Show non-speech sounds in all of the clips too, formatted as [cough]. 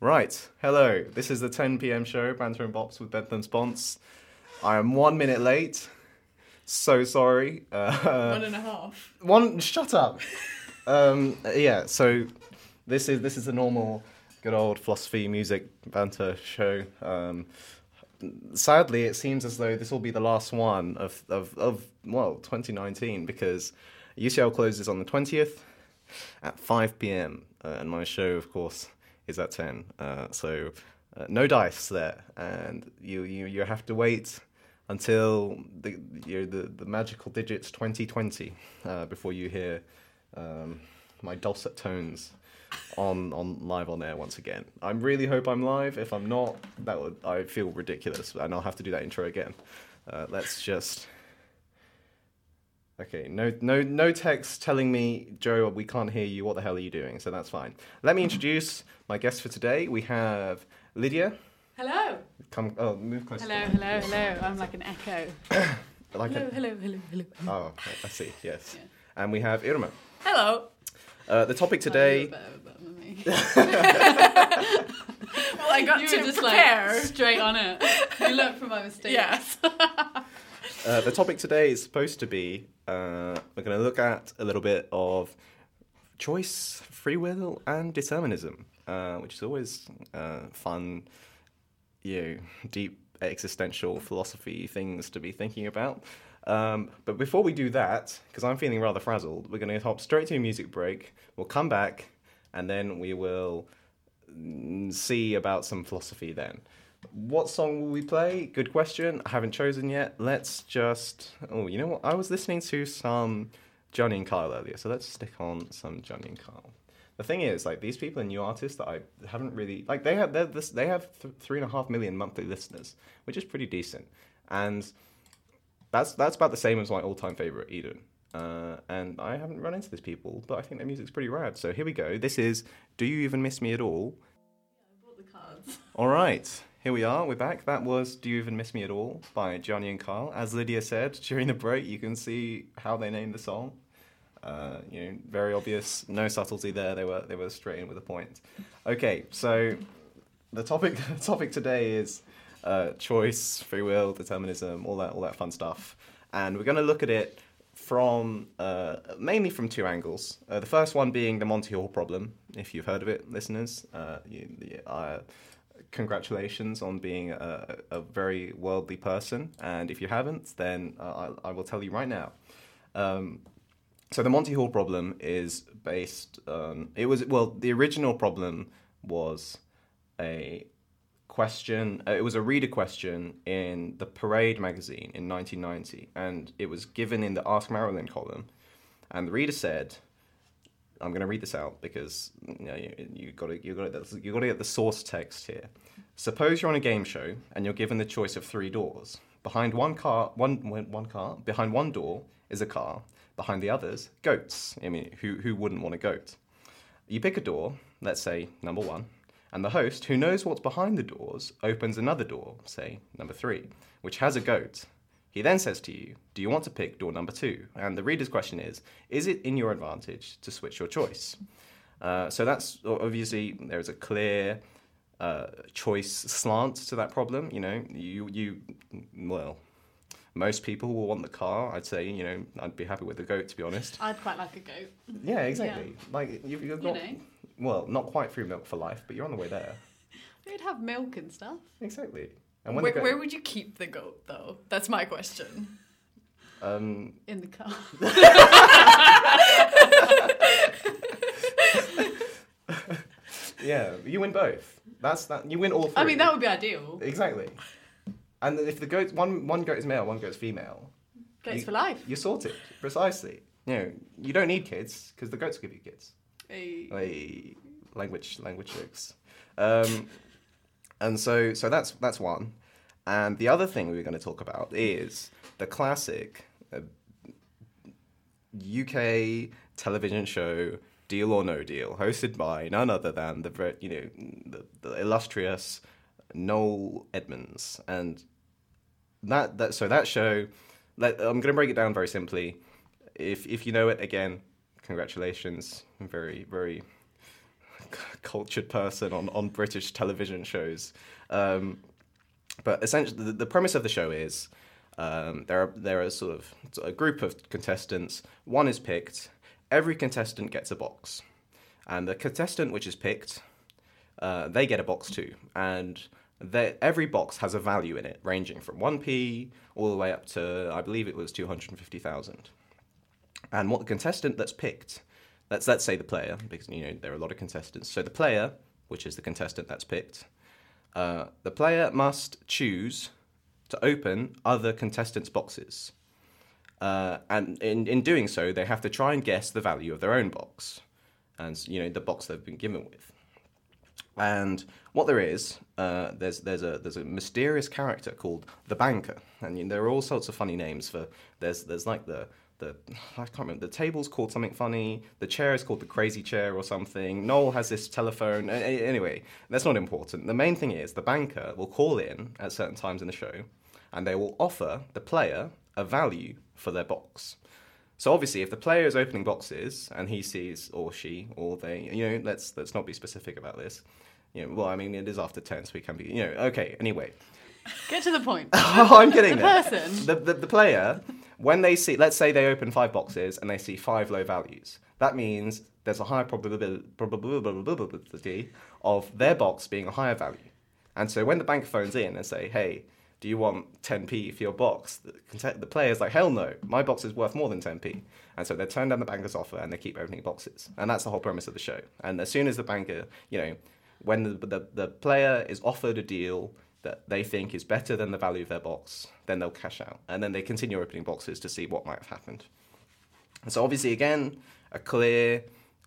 Right, hello. This is the 10 p.m. show, Banter and Bops with Bentham Spons. I am one minute late. So sorry. Uh, One and a half. one, shut up. um, yeah, so this is this is the normal, good old philosophy music banter show. Um, sadly, it seems as though this will be the last one of of, of well 2019 because UCL closes on the 20th at 5 p.m. Uh, and my show, of course, is at 10. Uh, so uh, no dice there, and you you you have to wait until the you know, the the magical digits 2020 uh, before you hear um, my dulcet tones on on live on air once again. I really hope I'm live. If I'm not, that would I feel ridiculous, and I'll have to do that intro again. Uh, let's just. Okay, no, no, no text telling me, Joe, we can't hear you. What the hell are you doing? So that's fine. Let me introduce my guest for today. We have Lydia. Hello. Come, oh, move closer. Hello, hello, hello. I'm like an echo. [coughs] Like hello, a- hello, hello, hello. oh, I see. Yes. Yeah. And we have Irma. Hello. Uh, the topic today. [laughs] [laughs] well, I got You to were just prepare. like straight on it. You learnt from my mistakes. [laughs] yes. Uh, the topic today is supposed to be uh, we're going to look at a little bit of choice, free will, and determinism, uh, which is always uh, fun, you know, deep existential philosophy things to be thinking about. Um, but before we do that, because I'm feeling rather frazzled, we're going to hop straight to a music break. We'll come back, and then we will mm, see about some philosophy then. What song will we play? Good question. I haven't chosen yet. Let's just. Oh, you know what? I was listening to some Johnny and Kyle earlier, so let's stick on some Johnny and Kyle. The thing is, like these people are new artists that I haven't really like. They have this, they have th- three and a half million monthly listeners, which is pretty decent, and that's that's about the same as my all-time favorite Eden. Uh, and I haven't run into these people, but I think their music's pretty rad. So here we go. This is "Do You Even Miss Me at All?" I bought the cards. All right, here we are. We're back. That was "Do You Even Miss Me at All" by Johnny and Carl. As Lydia said during the break, you can see how they named the song. Uh, you know, very obvious, no subtlety there. They were they were straight in with a point. Okay, so the topic [laughs] the topic today is uh, choice, free will, determinism, all that all that fun stuff, and we're going to look at it from uh, mainly from two angles. Uh, the first one being the Monty Hall problem, if you've heard of it, listeners. Uh, you, you- uh, congratulations on being a, a very worldly person, and if you haven't, then uh, I, I will tell you right now. Um, so the Monty Hall problem is based on it was well the original problem was a question uh, it was a reader question in the Parade magazine in 1990 and it was given in the Ask Marilyn column. And the reader said I'm going to read this out because you know, you, got to you got to you got to get the source text here. Suppose you're on a game show and you're given the choice of three doors. Behind one car, one one car. Behind one door is a car. Behind the others, goats. I mean, who who wouldn't want a goat? You pick a door. Let's say number one, and the host, who knows what's behind the doors, opens another door. Say number three, which has a goat. He then says to you, Do you want to pick door number two? And the reader's question is, Is it in your advantage to switch your choice? Uh, so that's obviously there's a clear uh, choice slant to that problem. You know, you, you, well, most people will want the car. I'd say, you know, I'd be happy with the goat, to be honest. I'd quite like a goat. Yeah, exactly. Like, you've, you've You got, know. well, not quite free milk for life, but you're on the way there. [laughs] We'd have milk and stuff. Exactly. And when Where, the where would you keep the goat, though? That's my question. um, In the car. [laughs] yeah, you win both. That's that. You win all three. I mean, that would be ideal. Exactly. And if the goat one one goat is male, one goat is female, Goats You- for life. you're sorted precisely. You know, you don't need kids because the goats will give you kids. Hey. Hey, language language jokes. Um, and so so that's that's one. And the other thing we were going to talk about is the classic uh, UK television show Deal or No Deal, hosted by none other than the you know the, the illustrious Noel Edmonds, and that that so that show. Let, I'm going to break it down very simply. If if you know it again, congratulations. Very very cultured person on, on British television shows. Um, but essentially, the, the premise of the show is um, there are there are sort of a group of contestants. One is picked. Every contestant gets a box, and the contestant which is picked, uh, they get a box too, and every box has a value in it, ranging from one p all the way up to I believe it was two hundred and fifty thousand. And what the contestant that's picked, let's let's say the player, because you know there are a lot of contestants. So the player, which is the contestant that's picked, uh, the player must choose to open other contestants' boxes. Uh, and in, in doing so, they have to try and guess the value of their own box, and you know the box they've been given with. And what there is, uh, there's there's a there's a mysterious character called the banker, and you know, there are all sorts of funny names for. There's there's like the the I can't remember the table's called something funny. The chair is called the crazy chair or something. Noel has this telephone. Anyway, that's not important. The main thing is the banker will call in at certain times in the show, and they will offer the player a value for their box. So obviously, if the player is opening boxes and he sees or she or they, you know, let's let's not be specific about this. You know, well, I mean, it is after ten, so we can be, you know, okay. Anyway, Get to the point. [laughs] oh, I'm getting the there. person. The, the the player, when they see, let's say they open five boxes and they see five low values. That means there's a higher probability of their box being a higher value. And so when the bank phones in and say, "Hey, do you want 10p for your box?" The, the player's like, "Hell no, my box is worth more than 10p." And so they turn down the banker's offer and they keep opening boxes. And that's the whole premise of the show. And as soon as the banker, you know, when the, the, the player is offered a deal that they think is better than the value of their box, then they'll cash out. And then they continue opening boxes to see what might have happened. And so obviously, again, a clear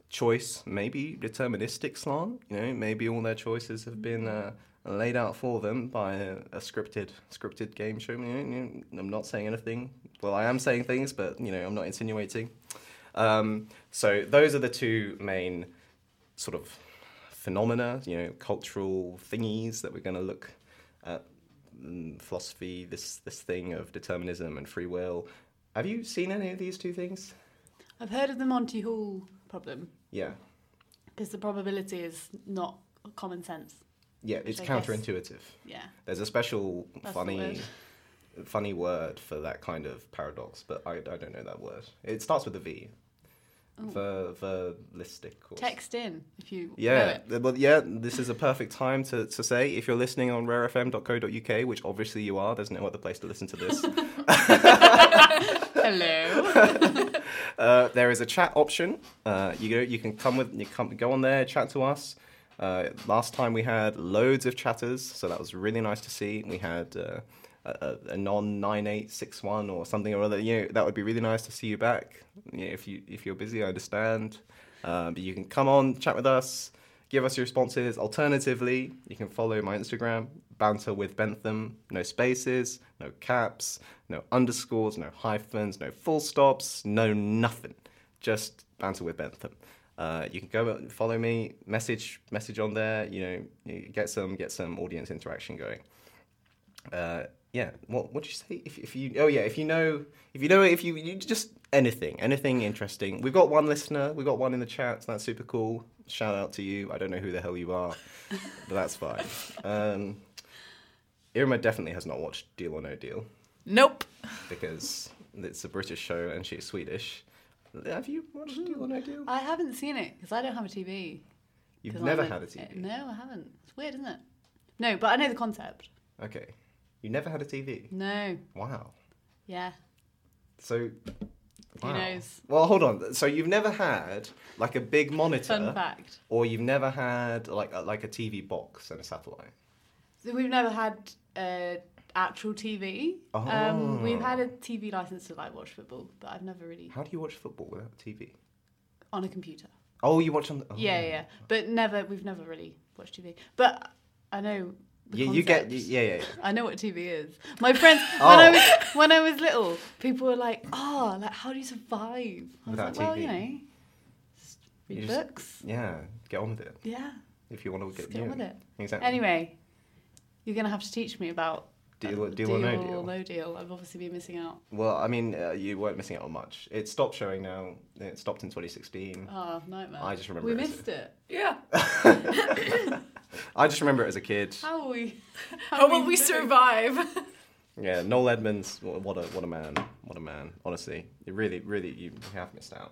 choice, maybe deterministic slant. You know, maybe all their choices have been uh, laid out for them by a, a scripted scripted game show. You know, I'm not saying anything. Well, I am saying things, but you know, I'm not insinuating. Um, so those are the two main sort of phenomena, you know, cultural thingies that we're going to look mm, Philosophy, this this thing of determinism and free will. Have you seen any of these two things? I've heard of the Monty Hall problem Yeah, because the probability is not common sense. yeah, it's I guess- counterintuitive. Yeah. There's a special That's funny word. funny word for that kind of paradox, but I, I don't know that word. It starts with a V. Ver, verlistic. Or Text in if you know Yeah, well, yeah. This is a perfect time to, to say if you're listening on rarefm.co.uk, which obviously you are. There's no other place to listen to this. Hello. [laughs] uh, there is a chat option. Uh, you go, you can come with, you come go on there, chat to us. Uh, last time we had loads of chatters, so that was really nice to see. We had uh, a, a- non nine eight six one or something or other. You know, that would be really nice to see you back. You know, if you if you're busy, I understand. Um, but you can come on, chat with us, give us your responses. Alternatively, you can follow my Instagram, banter with Bentham. No spaces, no caps, no underscores, no hyphens, no full stops, no nothing. Just banter with Bentham. Uh, you can go follow me, message message on there. You know, get some get some audience interaction going. Uh, yeah. What what did you say? If, if you oh yeah, if you know if you know if you, you just anything anything interesting. We've got one listener. We've got one in the chat. So that's super cool. Shout out to you. I don't know who the hell you are, but that's fine. Um, Irma definitely has not watched Deal or No Deal Nope. because it's a British show and she's Swedish. Have you watched Deal or No Deal? I haven't seen it because I don't have a TV. You've never had a TV. No, I haven't. It's weird, isn't it? No, but I know the concept. Okay. You never had a TV? No. Wow. Yeah. So. Who knows? Well, hold on. So you've never had like a big monitor, Fun fact. or you've never had like a, like a TV box and a satellite. So we've never had uh, actual TV. Um, we've Oh. had a TV license to like watch football, but I've never really How do you watch football without a TV? on a computer. Oh, you watch on. The, oh. Yeah, yeah. But never. We've never really watched TV. But I know. You, you get yeah yeah. yeah. [laughs] I know what TV is. My friends, [laughs] when Oh. I was when I was little, people were like, "Oh, like how do you survive?" I was Without like, "Well, you know, read You just- books." Yeah, get on with it Yeah, if you want to get, get on with it. Exactly. Anyway, you're gonna have to teach me about Deal, uh, deal or no deal. no deal. I've obviously been missing out. Well, I mean, uh, you weren't missing out on much. It stopped showing now. It stopped in 2016. Oh, nightmare. I just remember we it missed it. Yeah. [laughs] I just remember it as a kid. How will we? [laughs] How will we we survive? [laughs] Yeah, Noel Edmonds, what a what a man, what a man. Honestly, you really, really, you have missed out.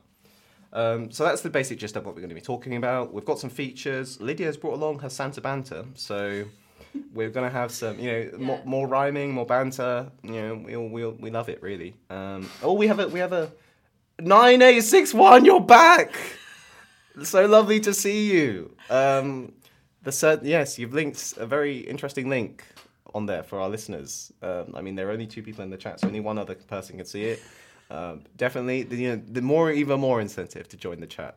Um, so that's the basic gist of what we're going to be talking about. We've got some features. Lydia's brought along her Santa banter, so [laughs] we're going to have some, you know, more, Yeah. more rhyming, more banter. You know, we all, we all, we love it really. Um, oh, we have a we have a nine eight six one. You're back. so lovely to see you. Um, the cert- yes, you've linked a very interesting link on there for our listeners. Um, I mean, there are only two people in the chat, so only one other person can see it. Um, definitely, the, you know, the more even more incentive to join the chat.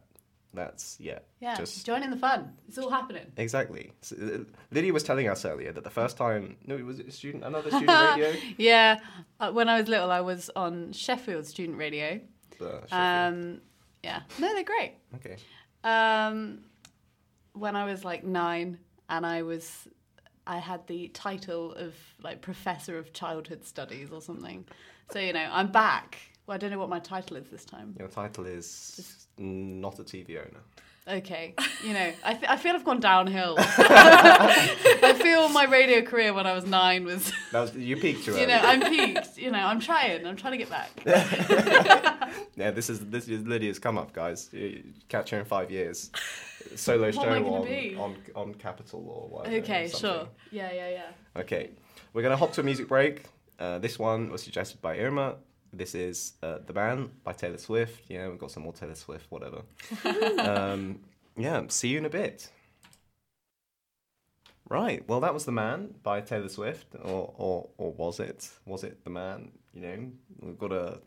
That's yeah, Yeah, just join in the fun. It's all happening. exactly. So, uh, Lydia was telling us earlier that the first time, no, it was a student, another [laughs] student radio. Yeah, uh, when I was little, I was on Sheffield Student Radio. Uh, Sheffield. Um, yeah, no, they're great. okay. Um, when I was like nine, and I was, I had the title of like Professor of Childhood Studies or something. So you know, I'm back. Well, I don't know what my title is this time. Your title is not a TV owner. Okay, you know, I, th- I feel I've gone downhill. [laughs] I feel my radio career when I was nine was, That was, you peaked too early. you know, I'm peaked. You know, I'm trying. I'm trying to get back. [laughs] yeah, this is this is Lydia's come up, guys. Catch her in five years. Solo What show on, be? on on Capital or whatever. Okay, sure. Yeah, yeah, yeah. Okay, we're gonna hop to a music break. Uh, this one was suggested by Irma. This is uh, The Man by Taylor Swift. Yeah, we've got some more Taylor Swift, whatever. [laughs] um, yeah, see you in a bit. Right, well, that was The Man by Taylor Swift, or, or, or was it? Was it The Man? You know, we've got to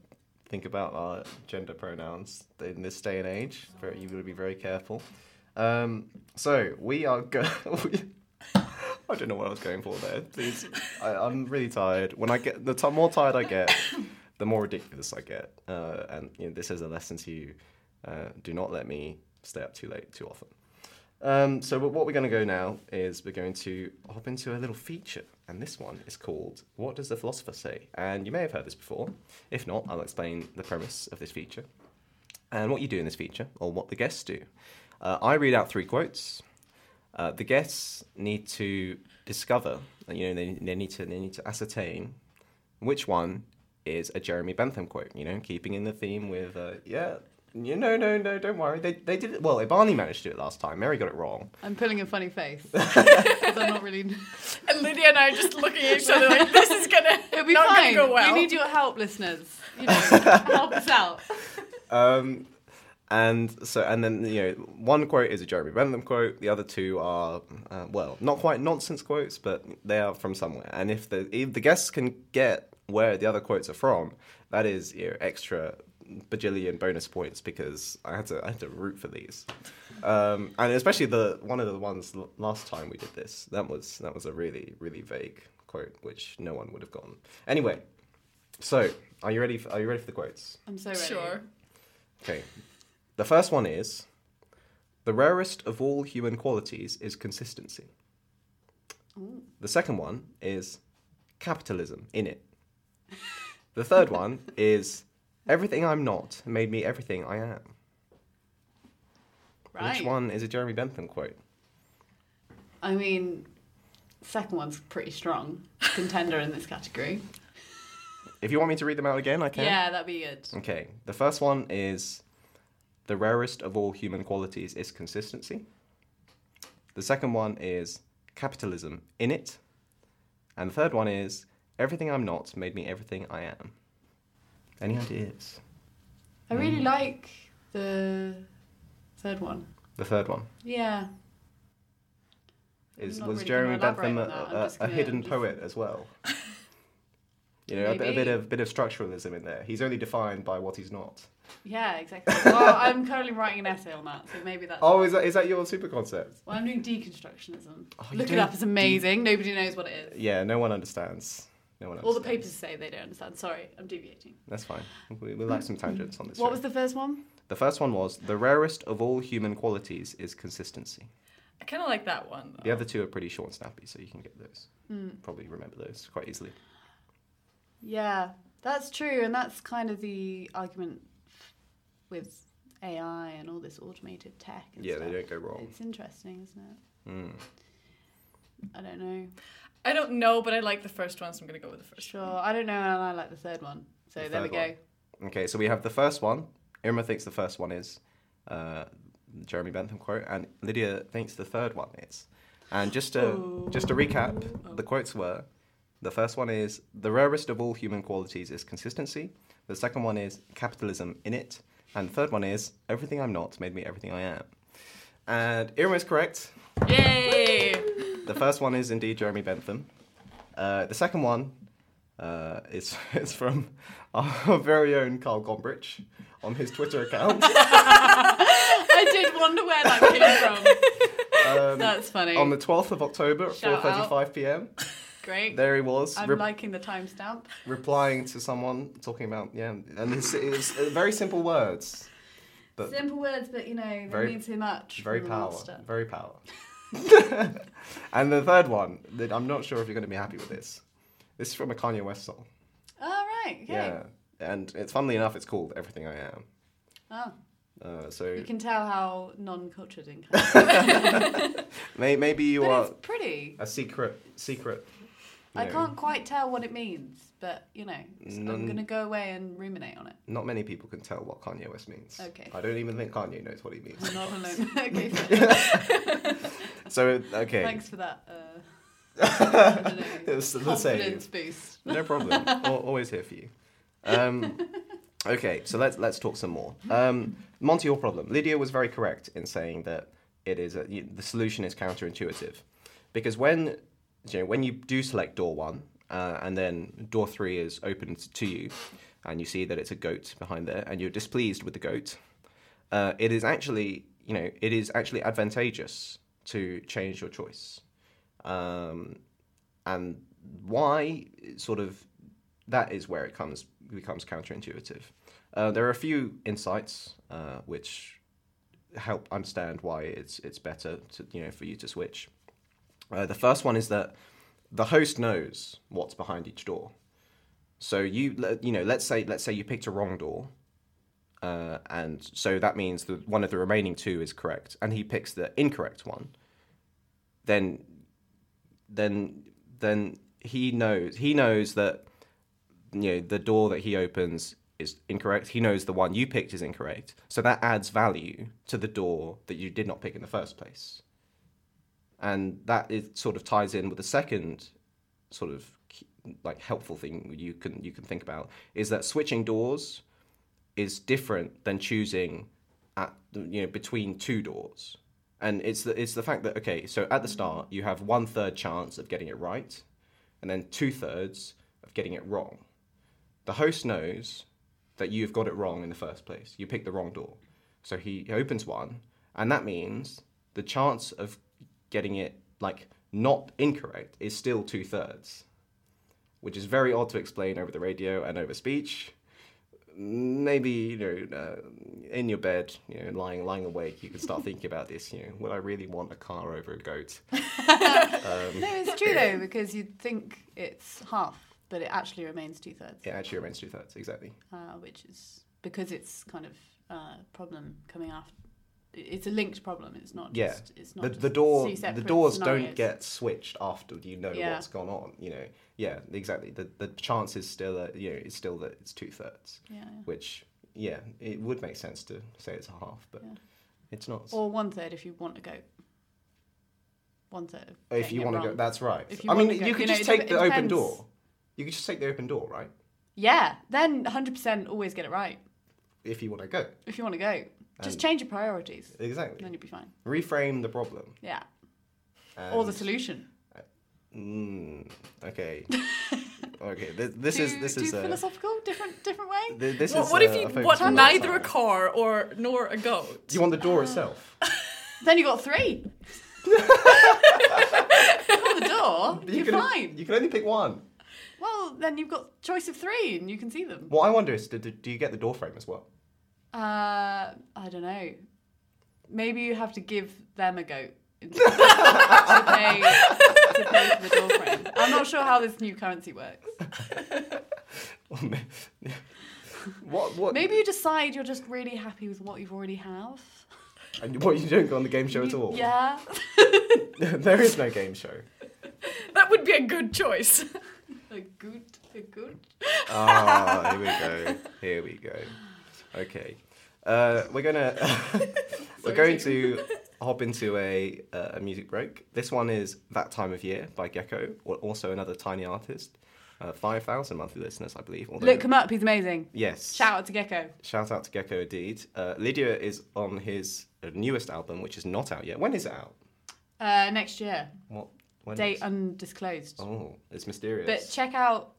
think about our gender pronouns in this day and age. Very, you've got to be very careful. Um, so, we are going. [laughs] I don't know what I was going for there. Please, I, I'm really tired. When I get the t- more tired I get, the more ridiculous I get. Uh, and you know, this is a lesson to you. Uh, do not let me stay up too late too often. Um, so what we're going to go now is we're going to hop into a little feature, and this one is called "What Does the Philosopher Say?" And you may have heard this before. If not, I'll explain the premise of this feature and what you do in this feature, or what the guests do. Uh, I read out three quotes. Uh, the guests need to discover, you know, they, they need to they need to ascertain which one is a Jeremy Bentham quote. You know, keeping in the theme with, uh, yeah, you know, no, no, don't worry. They they did it well. Barney managed to do it last time. Mary got it wrong. I'm pulling a funny face [laughs] [laughs] because I'm not really. [laughs] and Lydia and I are just looking at each other like, this is gonna It'll be not fine. gonna go well. We need your help, listeners. You know, help us out. Um, and so, and then you know, one quote is a Jeremy Bentham quote. The other two are, uh, well, not quite nonsense quotes, but they are from somewhere. And if the if the guests can get where the other quotes are from, that is you know, extra bajillion bonus points because I had to I had to root for these. Um, and especially the one of the ones l- last time we did this, that was that was a really really vague quote which no one would have gotten. Anyway, so are you ready? For, are you ready for the quotes? I'm so ready. Sure. Okay. The first one is the rarest of all human qualities is consistency. The second one is capitalism in it. [laughs] The third one is everything I'm not made me everything I am. Right. Which one is a Jeremy Bentham quote? I mean, second one's pretty strong contender in this category. If you want me to read them out again, I can. Yeah, that'd be good. Okay. The first one is the rarest of all human qualities is consistency. The second one is capitalism in it. And the third one is everything I'm not made me everything I am. Any ideas? I really mm. like the third one. The third one Yeah. is was really Jeremy Bentham a, a, a hidden just- poet as well? [laughs] You know, a, bit- a bit of bit of structuralism in there. He's only defined by what he's not. Yeah, exactly. well, [laughs] I'm currently writing an essay on that, so maybe that's. Oh, is that is that your super concept? Well, I'm doing deconstructionism. Oh, Look it up; it's amazing. Nobody knows what it is. Yeah, no one understands. No one All the papers say they don't understand. Sorry, I'm deviating. That's fine. We, we like some tangents on this. [clears throat] What show. was the first one? The first one was the rarest of all human qualities is consistency. I kind of like that one. The other two are pretty short and snappy, so you can get those. Hmm. Probably remember those quite easily. Yeah, that's true, and that's kind of the argument with AI and all this automated tech. And Yeah, stuff. they don't go wrong. It's interesting, isn't it? Mm. I don't know. I don't know, but I like the first one, so I'm gonna go with the first. Sure, I don't know, and I like the third one. So The there we third go. Okay, so we have the first one. Irma thinks the first one is uh, Jeremy Bentham quote, and Lydia thinks the third one is. And just to Ooh. just to recap, the quotes were: the first one is the rarest of all human qualities is consistency. The second one is capitalism in it, and the third one is everything I'm not made me everything I am. And Irma is correct. Yay! The first one is indeed Jeremy Bentham. Uh, the second one uh, is [laughs] is from our very own Carl Gombrich on his Twitter account. [laughs] I did wonder where that came from. Um, That's funny. on the 12th of October at Shout 4:35 p.m. Great. There he was, I'm re- liking the timestamp. replying to someone talking about yeah, and it's, it's uh, very simple words, but Simple words, but you know, they Very- mean too much. very the power, master. very power. [laughs] and the third one, that I'm not sure if you're going to be happy with this. This is from a Kanye West song. Oh, right. Okay. Yeah, and it's funnily enough, it's called "Everything I Am." Oh, Uh, so you can tell how non-cultured in [laughs] maybe you but are it's pretty. a secret, secret. I can't quite tell what it means, but you know, I'm gonna go away and ruminate on it. Not many people can tell what Kanye West means. Okay. I don't even think Kanye knows what he means. I'm not alone. [laughs] [laughs] okay. So okay, thanks for that. Uh, [laughs] know, It's the same. boost. No problem. Always here for you. Um, okay, so let's let's talk some more. Um, Monty, your problem. Lydia was very correct in saying that it is a, the solution is counterintuitive, because when you know, when you do select door one uh, and then door three is opened to you, and you see that it's a goat behind there, and you're displeased with the goat, uh, it is actually you know it is actually advantageous to change your choice. Um, and why sort of that is where it comes becomes counterintuitive. Uh, there are a few insights uh, which help understand why it's it's better to you know for you to switch. Uh, the first one is that the host knows what's behind each door. So you you know let's say let's say you picked a wrong door, uh, and so that means that one of the remaining two is correct, and he picks the incorrect one. Then then then he knows he knows that you know the door that he opens is incorrect. He knows the one you picked is incorrect. So that adds value to the door that you did not pick in the first place. And that is sort of ties in with the second sort of like helpful thing you can you can think about is that switching doors is different than choosing at you know between two doors. And it's the it's the fact that okay so at the start you have one third chance of getting it right and then two thirds of getting it wrong. The host knows that you've got it wrong in the first place. You picked the wrong door. So he opens one and that means the chance of getting it like not incorrect is still two thirds which is very odd to explain over the radio and over speech. Maybe you know uh, in your bed you know lying lying awake you can start [laughs] thinking about this you know would i really want a car over a goat? [laughs] No, it's true though because you'd think it's half, but it actually remains two thirds, it actually remains two thirds exactly. Uh, which is because it's kind of uh, problem coming after. It's a linked problem. It's not yeah just. It's not the, the door the doors scenarios. don't get switched after you know Yeah. what's gone on you know yeah exactly the the chance is still that you know it's still that it's two thirds Yeah, yeah. which yeah it would make sense to say it's a half but Yeah. it's not Or one third if you want to go. One third. Oh, if you want to go that's right If you i mean go- you could you know, just it take the open door you could just take the open door right Yeah, then 100% always get it right if you want to go if you want to go. Just change your priorities, exactly then you'll be fine. reframe the problem Yeah. or the and- solution. Mm, okay. [laughs] okay. This, this too, is this too is a, philosophical, different different way. th- this Well, is what a- if you focus want neither a car or nor a goat? Do you want the door itself? [laughs] Then you got three. [laughs] Got the door. You You're can, fine. You can only pick one. Well, then you've got choice of three, and you can see them. What I wonder is, do, do do you get the door frame as well? Uh, I don't know. Maybe you have to give them a goat [laughs] to pay to pay for the door frame. I'm not sure how this new currency works. [laughs] what what? Maybe you decide you're just really happy with what you've already have. And what you don't go on the game show at all? Yeah. [laughs] there is no game show. That would be a good choice. A good, a good. Ah, here we go. Here we go. Okay. Uh, we're gonna [laughs] we're going to hop into a uh, a music break. This one is "That Time of Year" by Gecko, or also another tiny artist. Uh, Five thousand monthly listeners, I believe. although- Look him up. He's amazing. Yes. Shout out to Gecko. Shout out to Gecko indeed. Uh, Lydia is on his uh, newest album, which is not out yet. When is it out? Uh, next year. What? When Date is- undisclosed. Oh, it's mysterious. But check out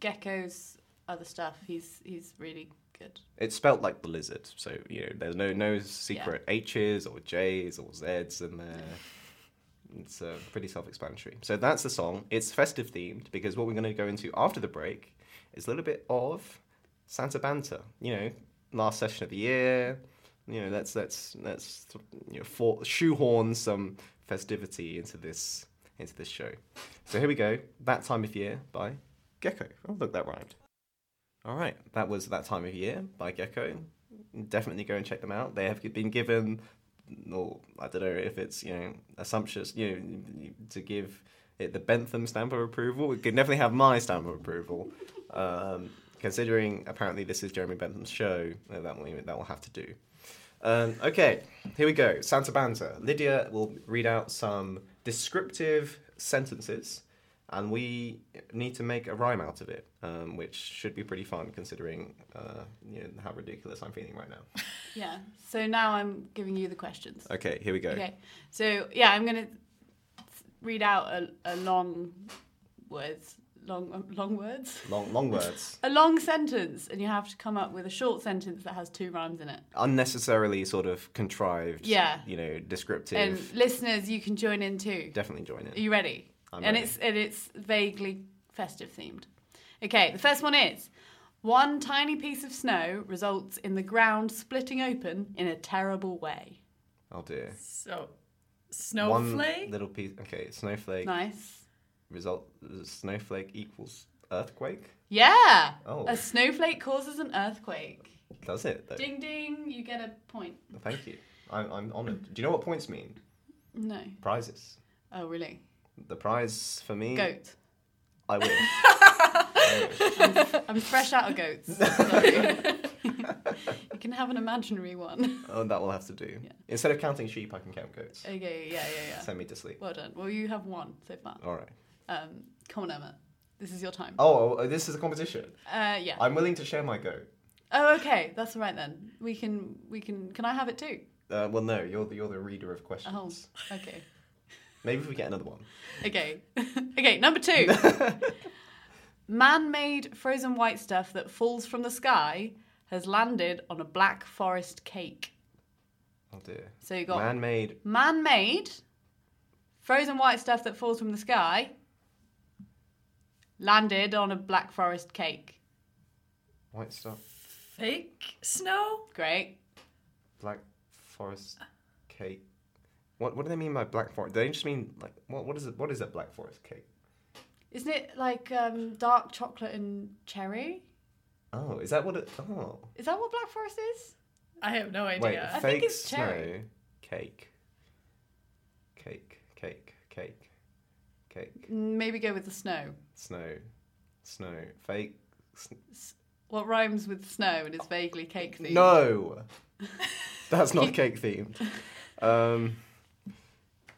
Gecko's other stuff. He's he's really good. It's spelt like the lizard, so you know there's no no secret H's or J's or Z's in there. It's uh, pretty self-explanatory. So that's the song. It's festive themed because what we're going to go into after the break is a little bit of Santa banter. You know, last session of the year. You know, let's let's let's you know for, shoehorn some festivity into this into this show. So here we go. That time of year by Gecko. Oh, look, that rhymed. All right, that was that time of year by Gecko. Definitely go and check them out. They have been given, or I don't know if it's you know assumptuous, you know, to give it the Bentham stamp of approval. It could definitely have my stamp of approval. Um, considering apparently this is Jeremy Bentham's show, that will that will have to do. Um, okay, here we go. Santa Banter. Lydia will read out some descriptive sentences, and we need to make a rhyme out of it, um, which should be pretty fun considering uh, you know, how ridiculous I'm feeling right now. [laughs] Yeah. So now I'm giving you the questions. Okay, here we go. Okay. So yeah, I'm gonna read out a, a long words, long long words, Long, long words. [laughs] a long sentence, and you have to come up with a short sentence that has two rhymes in it. Unnecessarily sort of contrived. Yeah. You know, descriptive. And listeners, you can join in too. Definitely join Are in. you ready? I'm and ready. it's and it's vaguely festive themed. Okay, the first one is one tiny piece of snow results in the ground splitting open in a terrible way. Oh dear. So, One snowflake. little piece. Okay, snowflake. Nice. Result. Snowflake equals earthquake. Yeah. Oh. A snowflake causes an earthquake. Does it though? Ding ding, you get a point. Thank you. I'm, I'm honoured. Do you know what points mean? No. Prizes. Oh, really? The prize for me. Goat. I wish. [laughs] I wish. I'm fresh out of goats. [laughs] You can have an imaginary one. Oh, that will have to do. Yeah. Instead of counting sheep, I can count goats. Okay, yeah, yeah, yeah. Send me to sleep. Well done. Well, you have one so far. All right. Um, come on, Emma. This is your time. Oh, oh, this is a competition. Uh, yeah. I'm willing to share my goat. Oh, okay. That's all right then. We can. We can. Can I have it too? Uh, well, no, you're the, you're the reader of questions. Oh, okay. Maybe if we get another one. Okay. [laughs] okay. Number two. [laughs] Man-made frozen white stuff that falls from the sky has landed on a black forest cake. Oh dear. So you got Man-made. man-made frozen white stuff that falls from the sky landed on a black forest cake. White stuff. Fake snow. Great. Black forest cake. What what do they mean by black forest? Do they just mean like what what is it? What is a black forest cake? Isn't it like um, dark chocolate and cherry? Oh, is that what it? Oh, Is that what black forest is? I have no idea. wait, I fake think it's snow cherry. cake. Cake, cake, cake, cake. Maybe go with the snow. Snow, snow, fake. What rhymes with snow and is vaguely cake themed? No, [laughs] that's not [laughs] cake themed. Um,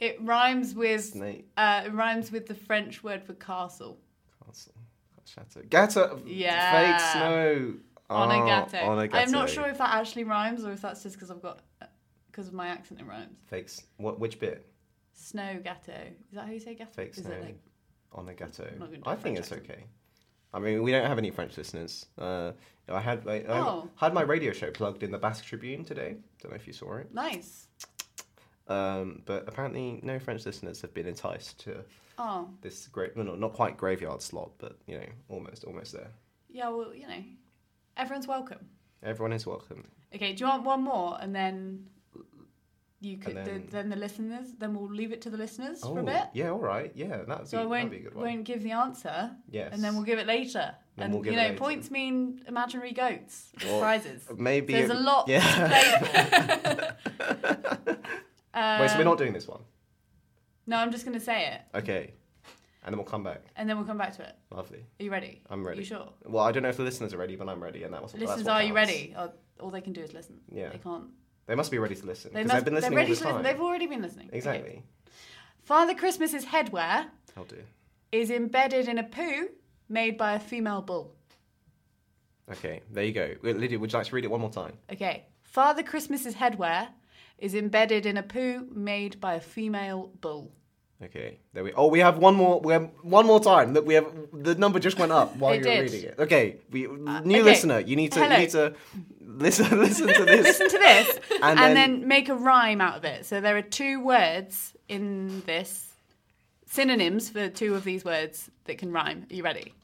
It rhymes with uh, it rhymes with the French word for castle. castle, chateau, gateau. Yeah. Fake snow. on a Oh. On a I'm not sure if that actually rhymes or if that's just because I've got because of my accent it rhymes. Fake. What? Which bit? Snow gâteau. Is that how you say gâteau? Fake Is snow. it like on a gâteau. I'm not gonna do I a think French it's okay. I mean, we don't have any French listeners. Uh, I had I Oh. had my radio show plugged in the Basque Tribune today. Don't know if you saw it. nice? Um, but apparently, no French listeners have been enticed to Oh this great, well, not, not quite graveyard slot, but you know, almost, almost there. yeah. Well, you know, everyone's welcome. Everyone is welcome. Okay, do you want one more and then you could then... The, then the listeners then we'll leave it to the listeners Oh, for a bit. yeah, all right, yeah, that'd be, So I won't be a good one. won't give the answer yes, and then we'll give it later. Then and we'll give you know, points mean imaginary goats prizes. maybe There's it- a lot Yeah. to play for. [laughs] [laughs] Wait, so we're Um, not doing this one. No, I'm just gonna say it. Okay. and then we'll come back. and then we'll come back to it. Lovely. Are you ready? I'm ready. You sure? Well, I don't know if the listeners are ready, but I'm ready, and that was that's Listeners, what are you counts. ready? Or, all they can do is listen. Yeah. They can't. They must be ready to listen They because must, they've been listening they're ready all to the time. listen. They've already been listening. Okay. Exactly. Father Christmas's headwear I'll do. is embedded in a poo made by a female bull. Okay, there you go. Wait, Lydia, would you like to read it one more time? Okay. Father Christmas's headwear is embedded in a poo made by a female bull. Okay, there we. Oh, we have one more. We have one more time. That we have. The number just went up while you did. were reading it. Okay, we uh, new okay. listener. You need to. Hello. You need to listen. [laughs] Listen to this. Listen to this [laughs] And and, then- then, make a rhyme out of it. So there are two words in this, synonyms for two of these words that can rhyme. Are you ready?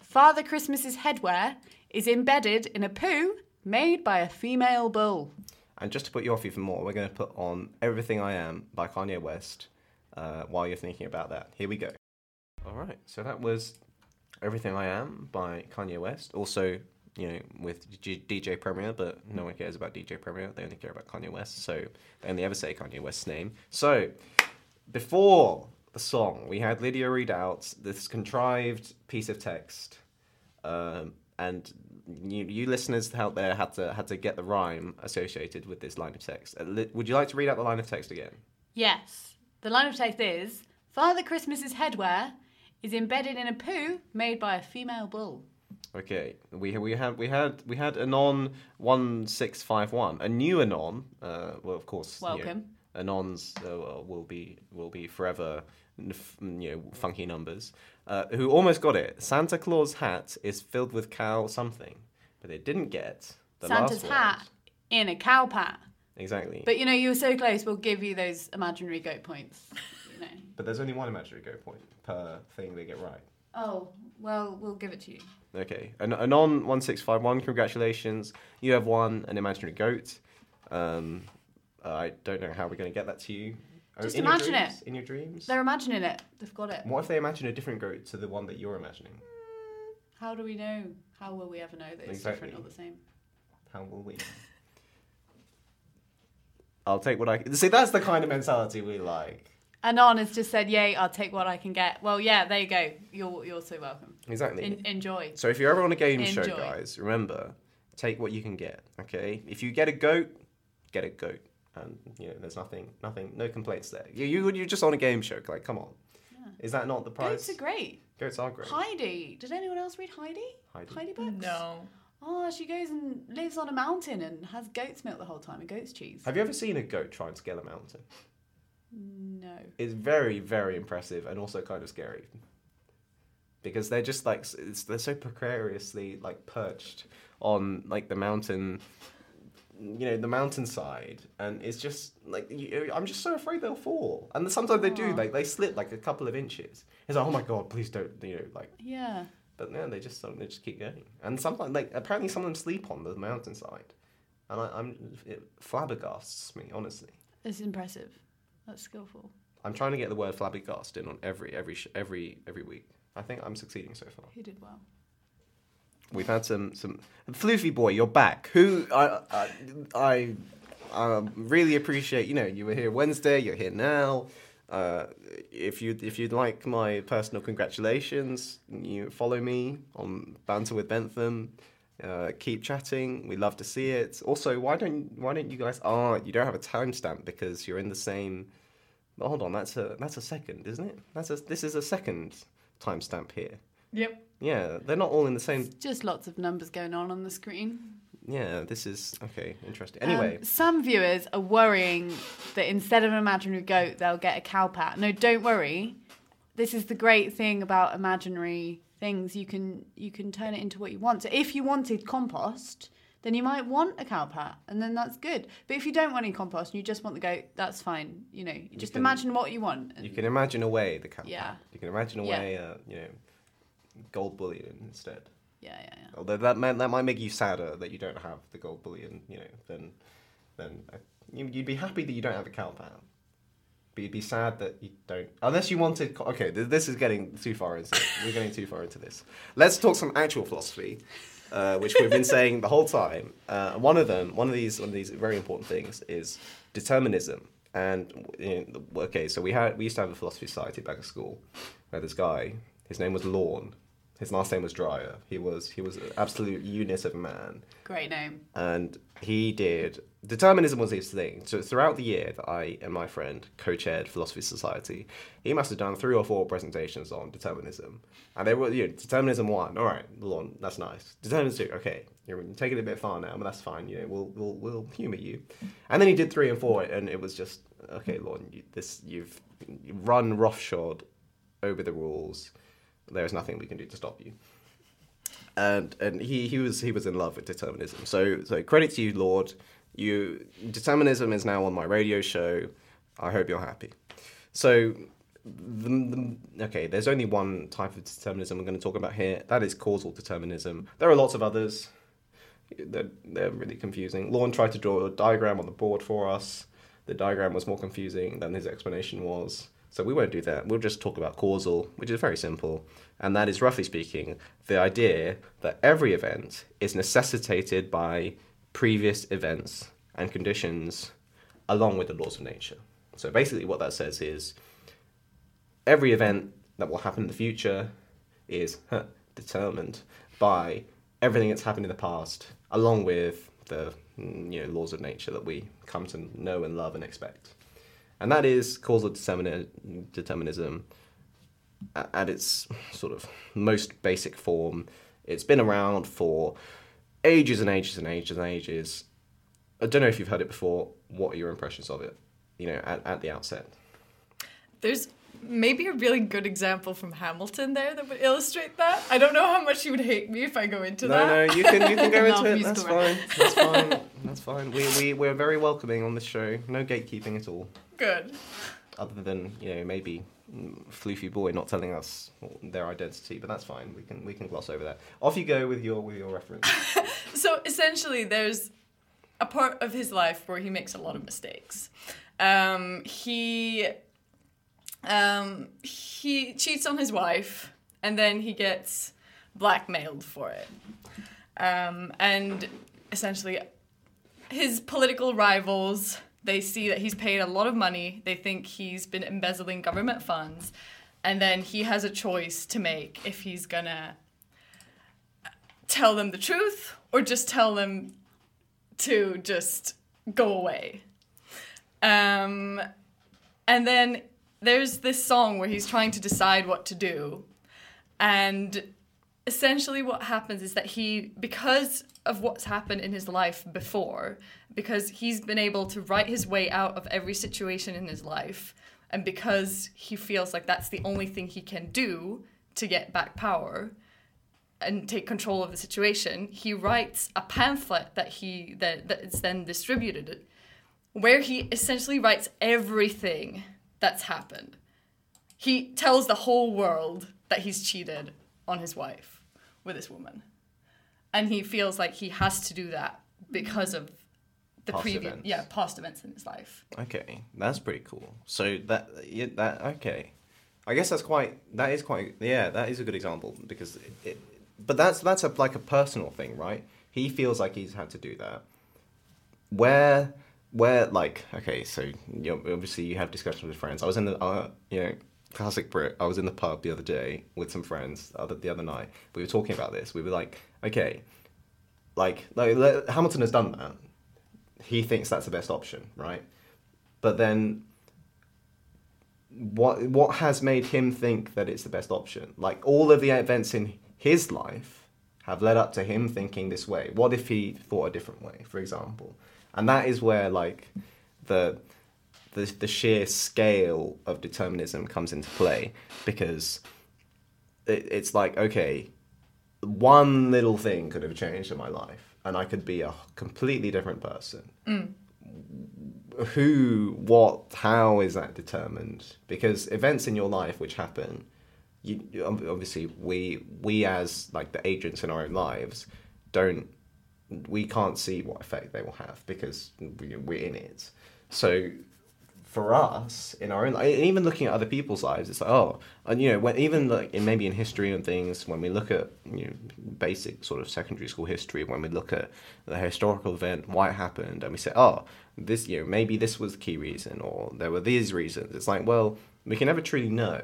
Father Christmas's headwear is embedded in a poo made by a female bull. And just to put you off even more, we're going to put on "Everything I Am" by Kanye West. Uh, while you're thinking about that, here we go. All right, so that was "Everything I Am" by Kanye West. Also, you know, with G- DJ Premier, but no one cares about DJ Premier. They only care about Kanye West. So they only ever say Kanye West's name. So before the song, we had Lydia read out this contrived piece of text, um, and you, you listeners out there had to had to get the rhyme associated with this line of text. Uh, would you like to read out the line of text again? Yes. The line of text is Father Christmas's headwear is embedded in a poo made by a female bull. Okay, we we had we had we had Anon one six five one, a new Anon. Uh, well, of course, you know, Welcome. Anons uh, will be will be forever, you know, funky numbers. Uh, who almost got it? Santa Claus hat is filled with cow something, but they didn't get the Santa's last hat word. in a cow pat. Exactly. But, But you know, you were so close, we'll give you those imaginary goat points. You know. [laughs] But there's only one imaginary goat point per thing they get right. Oh, well, we'll give it to you. Okay, An- Anon one six five one. Congratulations, you have won an imaginary goat. Um, I don't know how we're going to get that to you. Just in imagine dreams? it. In your dreams. They're imagining it. They've got it. What if they imagine a different goat to the one that you're imagining? Mm, how do we know? How will we ever know that it's Exactly. different or the same? How will we? I'll take what I can. See, that's the kind of mentality we like. Anon has just said, "Yay! I'll take what I can get." Well, yeah, there you go. You're you're so welcome. Exactly. En- enjoy. so if you're ever on a game show, guys, remember, take what you can get. Okay. If you get a goat, get a goat, and you know there's nothing, nothing, no complaints there. You you you're just on a game show. Like, come on. Is that not the price? Goats are great. Goats are great. Heidi. Did anyone else read Heidi? Heidi. Heidi books. No. Oh, she goes and lives on a mountain and has goat's milk the whole time and goat's cheese. Have you ever seen a goat try and scale a mountain? No. It's very, very impressive and also kind of scary. Because they're just like it's, they're so precariously like perched on like the mountain, you know, the mountainside, and it's just like you, I'm just so afraid they'll fall. And sometimes they do, like they slip like a couple of inches. It's like oh my god, please don't, you know, like. Yeah. But no, they just they just keep going. And sometimes like apparently some of them sleep on the mountainside, and I, I'm it flabbergasts me honestly. It's impressive. That's skillful. I'm trying to get the word flabbergast in on every every every every week. I think I'm succeeding so far. He did well. We've had some some Floofy boy, you're back. Who I I, I um, really appreciate. You know, you were here Wednesday. You're here now. Uh, if you if you'd like my personal congratulations, you follow me on Banter with Bentham. Uh, keep chatting. We love to see it. Also, why don't why don't you guys? Ah, you don't have a timestamp because you're in the same. Oh, hold on, that's a that's a second, isn't it? That's a this is a second timestamp here. Yep. Yeah, they're not all in the same. Just lots of numbers going on on the screen. Yeah, this is okay. Interesting. Um, Anyway, some viewers are worrying that instead of an imaginary goat, they'll get a cow pat. No, don't worry. This is the great thing about imaginary things. You can you can turn it into what you want. So if you wanted compost, then you might want a cow pat, and then that's good. But if you don't want any compost and you just want the goat, that's fine. You know, you just can- imagine what you want. and- you can imagine away the cow. Yeah. You can imagine Yeah. away, uh, you know, gold bullion instead. yeah, yeah, yeah. Although that might, that might make you sadder that you don't have the gold bullion. You know, then then uh, you- you'd be happy that you don't have a cow pat. But you'd be sad that you don't, unless you wanted. Okay, this is getting too far into. We're getting too far into this. Let's talk some actual philosophy, uh, which we've been saying the whole time. Uh, one of them, one of these, one of these very important things is determinism. And you know, okay, so we had we used to have a philosophy society back at school, where this guy, his name was Lorne, his last name was Dreyer. He was he was an absolute unit of a man, Great name. and he did determinism was his thing. So throughout the year that I and my friend co-chaired philosophy society, he must have done three or four presentations on determinism, and they were you know, determinism one. All right, Lorne, that's nice. Determinism two, okay, you're taking it a bit far now, but that's fine. You know, we'll we'll we'll humour you. And then he did three and four, and it was just okay, Lorne, you, this you've run roughshod over the rules. There is nothing we can do to stop you. And and he, he was he was in love with determinism. So so credit to you, Lorne. You determinism is now on my radio show. I hope you're happy. So the, the, okay, there's only one type of determinism we're going to talk about here. That is causal determinism. There are lots of others. They're, they're really confusing. Lorne tried to draw a diagram on the board for us. The diagram was more confusing than his explanation was. So we won't do that. We'll just talk about causal, which is very simple. And that is, roughly speaking, the idea that every event is necessitated by previous events and conditions along with the laws of nature. So basically, what that says is every event that will happen in the future is huh, determined by everything that's happened in the past, along with the mm, you know laws of nature that we come to know and love and expect. And that is causal determinism at its sort of most basic form. It's been around for ages and ages and ages and ages. I don't know if you've heard it before. What are your impressions of it? You know, at, at the outset. There's maybe a really good example from Hamilton there that would illustrate that. I don't know how much you would hate me if I go into No, that. no, no, you can you can go [laughs] into it. That's fine. That's fine. That's fine. We we we're very welcoming on this show. No gatekeeping at all. Good. Other than you know maybe Floofy Boy not telling us their identity, but that's fine. We can we can gloss over that. Off you go with your with your reference. [laughs] So essentially, there's a part of his life where he makes a lot of mistakes. Um, he um, he cheats on his wife, and then he gets blackmailed for it. Um, and essentially, his political rivals they see that he's paid a lot of money. They think he's been embezzling government funds, and then he has a choice to make if he's gonna tell them the truth or just tell them to just go away. Um, and then there's this song where he's trying to decide what to do. And essentially, what happens is that he, because of what's happened in his life before, because he's been able to write his way out of every situation in his life, and because he feels like that's the only thing he can do to get back power, and take control of the situation, he writes a pamphlet that he that, that is then distributed, where he essentially writes everything that's happened. He tells the whole world that he's cheated on his wife with this woman, and he feels like he has to do that because of the Past previous events. yeah past events in his life. Okay, that's pretty cool. So that yeah, that okay, I guess that's quite that is quite yeah that is a good example because it, it but that's that's a like a personal thing, right? He feels like he's had to do that. Where where like okay, so you know, obviously you have discussions with friends. I was in the uh, you know classic Brit. I was in the pub the other day with some friends the other the other night. We were talking about this. We were like, okay, like, like Hamilton has done that. He thinks that's the best option, right? But then what what has made him think that it's the best option? Like all of the events in his life have led up to him thinking this way. What if he thought a different way, for example? And that is where like the the the sheer scale of determinism comes into play because it, it's like okay, one little thing could have changed in my life, and I could be a completely different person. Mm. Who, what, how is that determined? Because events in your life which happen, you- obviously we we as like the agents in our own lives don't we can't see what effect they will have because we, we're in it. So for us in our own even looking at other people's lives, it's like oh, and you know, when even like in maybe in history and things, when we look at you know basic sort of secondary school history, when we look at the historical event, why it happened, and we say oh, this you know maybe this was the key reason, or there were these reasons. It's like well, we can never truly know.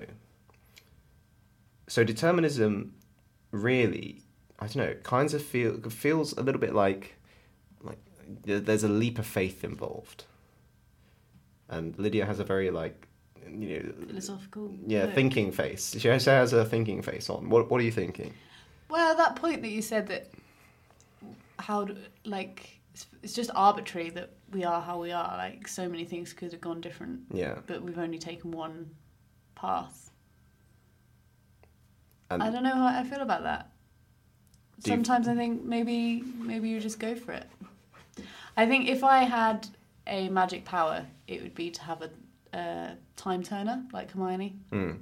So determinism, really, I don't know, it kinds of feel feels a little bit like like there's a leap of faith involved and Lydia has a very like you know Philosophical. yeah look. thinking face. She has, a thinking face on. What what are you thinking? Well, that point that you said that how do, like it's, it's just arbitrary that we are how we are. Like so many things could have gone different, Yeah, but we've only taken one path. and I don't know how I feel about that. Do you- Sometimes I think maybe maybe you just go for it. I think if I had a magic power, it would be to have a, a time turner like Hermione, mm.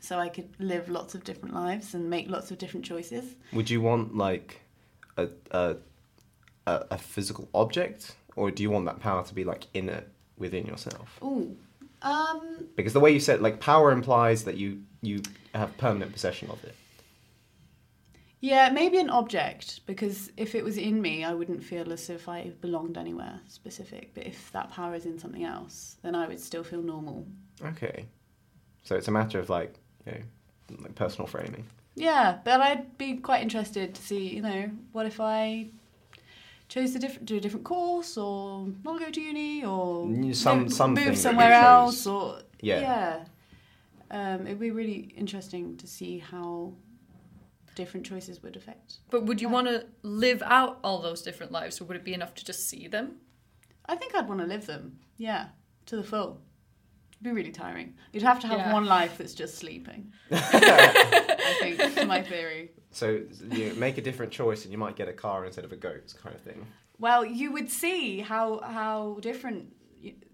so I could live lots of different lives and make lots of different choices. would you want like a, a a a physical object, or do you want that power to be like in it within yourself? Ooh, um, Because the way you said like power implies that you you have permanent possession of it. Yeah, maybe an object because if it was in me, I wouldn't feel as if I belonged anywhere specific. But if that power is in something else, then I would still feel normal. Okay, so it's a matter of like you know like personal framing. Yeah, but I'd be quite interested to see, you know, what if I chose to diff- do a different course or not go to uni or some- move, something move somewhere else or Yeah. yeah. Um, it'd be really interesting to see how different choices would affect. But would you want to live out all those different lives, or would it be enough to just see them? I think I'd want to live them. Yeah, to the full. It'd be really tiring. You'd have to have Yeah. one life that's just sleeping. [laughs] [laughs] I think, to my theory. So you make a different choice, and you might get a car instead of a goat, kind of thing. Well, you would see how how different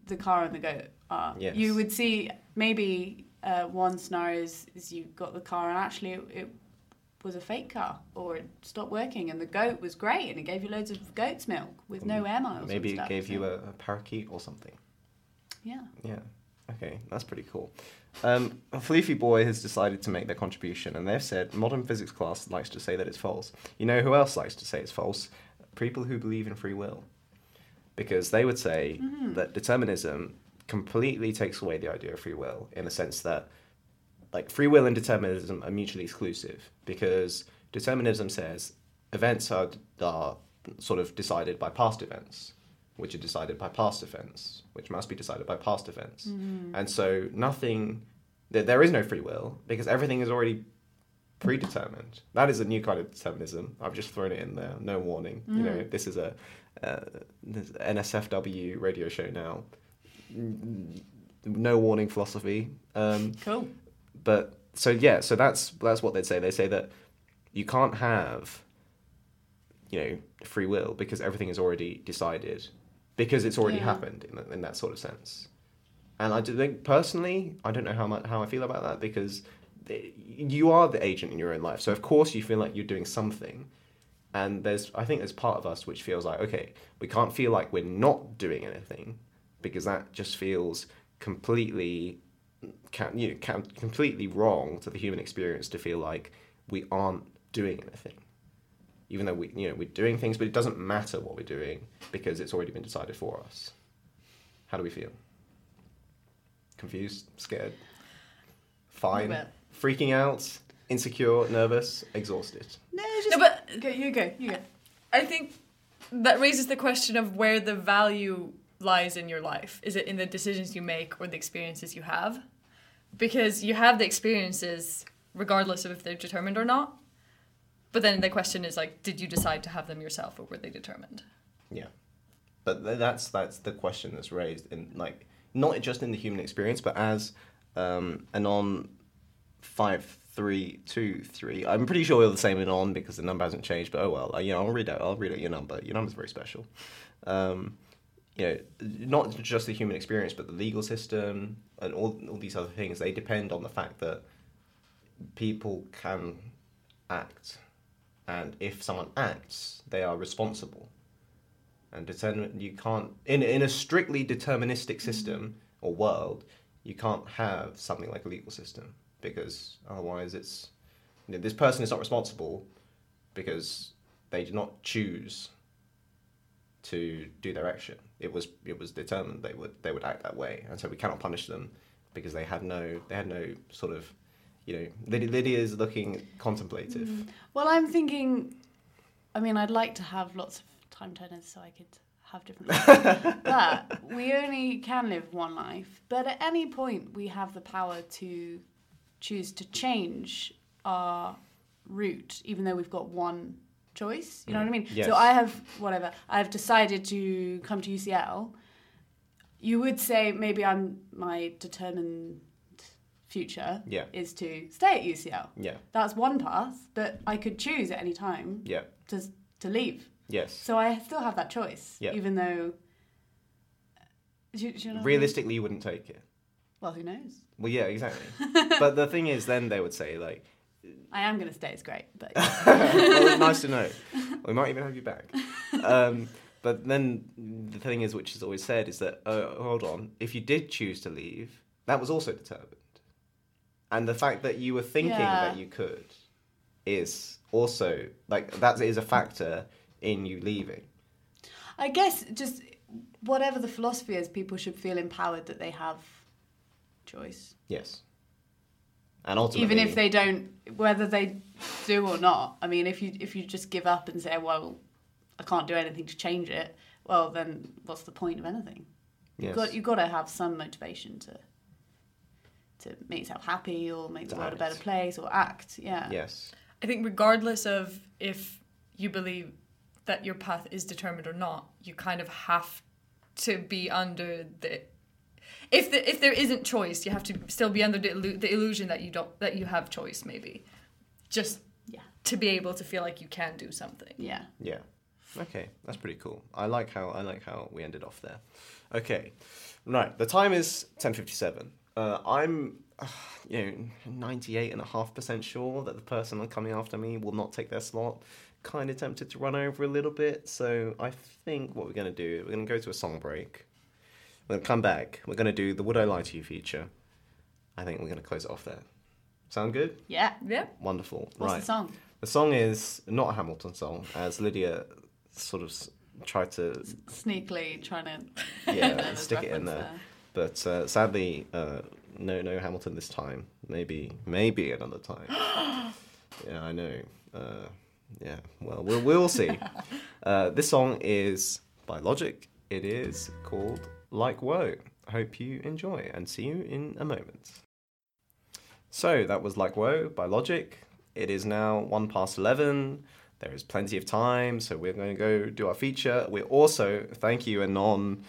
the car and the goat are. Yes. You would see maybe uh, one scenario is, is you got the car and actually it, it was a fake car or it stopped working and the goat was great and it gave you loads of goat's milk with no air miles. Maybe it gave you a, a parakeet or something. yeah. Yeah. Okay, that's pretty cool. Um, Fleefy Boy has decided to make their contribution, and they've said modern physics class likes to say that it's false. You know who else likes to say it's false? People who believe in free will, because they would say that determinism completely takes away the idea of free will in the sense that, like, free will and determinism are mutually exclusive. Because determinism says events are are sort of decided by past events, which are decided by past events, which must be decided by past events. And so nothing, there, there is no free will because everything is already predetermined. That is a new kind of determinism. I've just thrown it in there, no warning. You know, this is a uh, this NSFW radio show now. Mm, No warning philosophy. Um, Cool. But so yeah, so that's that's what they'd say. They say that you can't have, you know, free will because everything is already decided, because it's already Yeah. happened in, that- in that sort of sense. And I do think personally, I don't know how much how I feel about that because you are the agent in your own life. So of course you feel like you're doing something, and there's I think there's part of us which feels like okay, we can't feel like we're not doing anything because that just feels completely can, you know, can, completely wrong to the human experience to feel like we aren't doing anything, even though we you know we're doing things, but it doesn't matter what we're doing because it's already been decided for us. How do we feel? Confused, scared, fine, freaking out, insecure, nervous, exhausted. No, just No, but go, you go, you go. I think that raises the question of where the value lies in your life. Is it in the decisions you make or the experiences you have? Because you have the experiences regardless of if they're determined or not. But then the question is like, did you decide to have them yourself or were they determined? Yeah, but th- that's that's the question that's raised in like not just in the human experience, but as um, Anon five three two three. I'm pretty sure we're the same Anon because the number hasn't changed. But oh well, uh, you know I'll read out I'll read out your number. Your number's very special. Um, you know, not just the human experience, but the legal system and all all these other things. They depend on the fact that people can act, and if someone acts, they are responsible and determine you can't in in a strictly deterministic system or world, you can't have something like a legal system because otherwise it's you know, this person is not responsible because they did not choose to do their action. It was it was determined they would they would act that way, and so we cannot punish them because they had no they had no sort of you know Lydia, is looking contemplative. Mm. Well, I'm thinking. I mean, I'd like to have lots of time turners so I could have different lives. [laughs] but we only can live one life. But at any point, we have the power to choose to change our route, even though we've got one choice. You mm. know what I mean? Yes. So I have whatever. I've decided to come to UCL. You would say maybe I'm my determined future Yeah. is to stay at UCL. Yeah, That's one path, but I could choose at any time yeah, to to leave. yes. So I still have that choice, Yeah. even though. Do do you know what I mean? Realistically, you wouldn't take it. Well, who knows? Well, yeah, exactly. [laughs] but the thing is, then they would say like, I am going to stay. It's great, but [laughs] well, nice to know. [laughs] We might even have you back. Um, but then the thing is, which is always said, is that uh, hold on, if you did choose to leave, that was also determined, and the fact that you were thinking Yeah. that you could is also like that is a factor in you leaving. I guess just whatever the philosophy is, people should feel empowered that they have choice, Yes, and ultimately, even if they don't, whether they do or not. I mean, if you if you just give up and say, oh, "Well, I can't do anything to change it," well, then what's the point of anything? yes. You've got you've got to have some motivation to to make yourself happy or make the To world a better place or act. Yeah. yes, I think regardless of if you believe that your path is determined or not, you kind of have to be under the if the if there isn't choice, you have to still be under the, illu- the illusion that you don't that you have choice maybe. Just Yeah. to be able to feel like you can do something. Yeah. Yeah. Okay, that's pretty cool. I like how I like how we ended off there. Okay, right. The time is ten fifty seven. Uh, I'm, uh, [sighs] you know, ninety eight and a half percent sure that the person coming after me will not take their slot. Kind of tempted to run over a little bit, so I think what we're gonna do, we're gonna go to a song break. We're gonna come back. We're gonna do the "Would I Lie to You" feature. I think we're gonna close it off there. Sound good? Yeah. Yeah. Wonderful. What's right. the song? The song is not a Hamilton song, as Lydia sort of tried to, Sneakily trying [laughs] to yeah, [laughs] stick it in reference there. But uh, sadly, uh, no, no Hamilton this time. Maybe, maybe another time. [gasps] yeah, I know. Uh, yeah, well, we'll we'll see. [laughs] uh, this song is by Logic. It is called Like Woah. Hope you enjoy, and see you in a moment. So that was Like Woah by Logic. It is now one past eleven. There is plenty of time, so we're going to go do our feature. We're also thank you Anon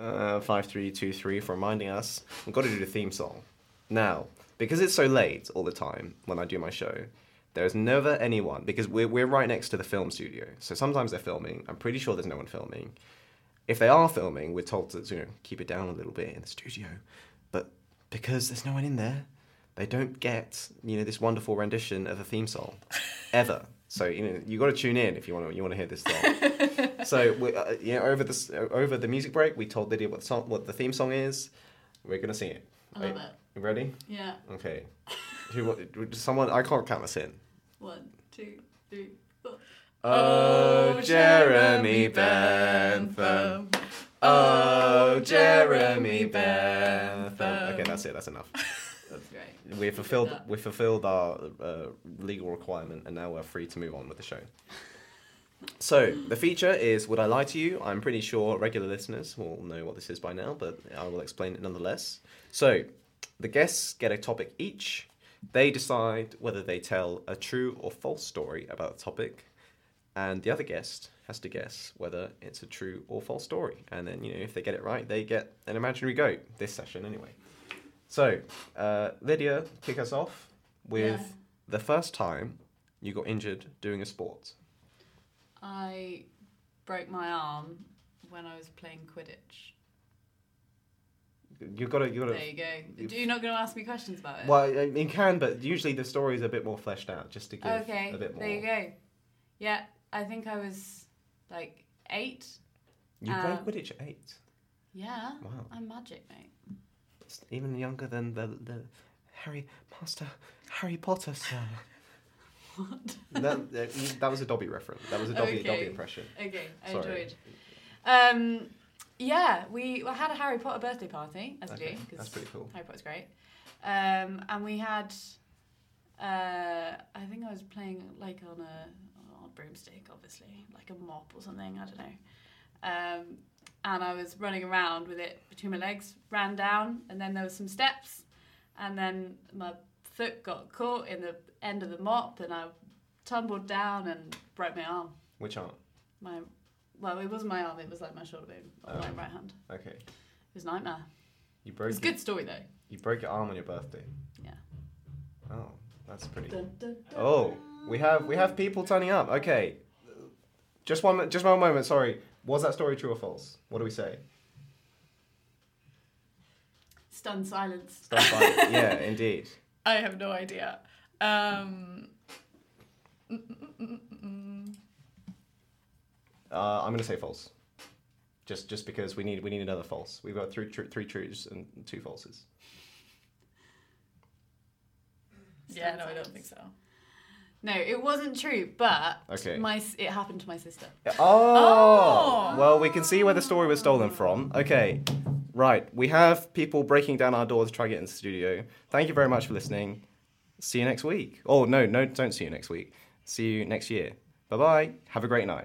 uh, five three two three for reminding us. We've got to do the theme song now because it's so late all the time when I do my show. There is never anyone because we're we're right next to the film studio, so sometimes they're filming. I'm pretty sure there's no one filming. If they are filming, we're told to you know keep it down a little bit in the studio, but because there's no one in there, they don't get you know this wonderful rendition of a theme song [laughs] ever. So you know you got to tune in if you want to you want to hear this song. [laughs] so we, uh, you know over this uh, over the music break, we told Lydia what the song what the theme song is. We're gonna sing it. I love Are it. you ready? Yeah. Okay. [laughs] Who? Someone? I can't count us in. One, two, three, four. Oh, Jeremy Bentham. Oh, Jeremy Bentham. Okay, that's it. That's enough. That's great. We fulfilled we fulfilled our uh, legal requirement, and now we're free to move on with the show. So the feature is "Would I Lie to You?" I'm pretty sure regular listeners will know what this is by now, but I will explain it nonetheless. So the guests get a topic each. They decide whether they tell a true or false story about the topic, and the other guest has to guess whether it's a true or false story. And then you know if they get it right, they get an imaginary goat. This session anyway. So, uh, Lydia, kick us off with Yeah. the first time you got injured doing a sport. I broke my arm when I was playing Quidditch. You got to, you got There you go. Do you not going to ask me questions about it? Well, you can, but usually the story is a bit more fleshed out, just to give okay. a bit more. There you go. Yeah, I think I was like eight. You Um, played Quidditch at eight. Yeah. Wow. I'm magic, mate. even younger than the the Harry Master Harry Potter, sir. [laughs] What? that, that, that was a Dobby reference. That was a Dobby, Okay. Dobby impression. Okay, I Sorry. enjoyed. Um, yeah, we had a Harry Potter birthday party, as we Okay, do, that's pretty cool. Harry Potter's great. Um, and we had, uh, I think I was playing like on a broomstick, obviously, like a mop or something. I don't know. Um, and I was running around with it between my legs, ran down, and then there was some steps, and then my foot got caught in the end of the mop, and I tumbled down and broke my arm. Which arm? My well, it wasn't my arm; it was like my shoulder bone on my Oh. right hand. Okay. It was a nightmare. You It broke. was a good story though. You broke your arm on your birthday. Yeah. Oh, that's pretty. Dun, dun, dun. Oh, we have we have people turning up. Okay, just one just one moment. Sorry, was that story true or false? What do we say? Stunned silence. Stand by. [laughs] yeah, indeed. I have no idea. Um, mm, mm, mm, mm, mm. Uh, I'm gonna say false. Just just because we need we need another false. We've got three tru- three truths and two falses. yeah, no, I don't think so. No, it wasn't true, but Okay. my it happened to my sister. Oh! Oh. Well, we can see where the story was stolen from. Okay. Right. We have people breaking down our doors to try to get into the studio. Thank you very much for listening. See you next week. Oh, no, no, don't see you next week. See you next year. Bye bye. Have a great night.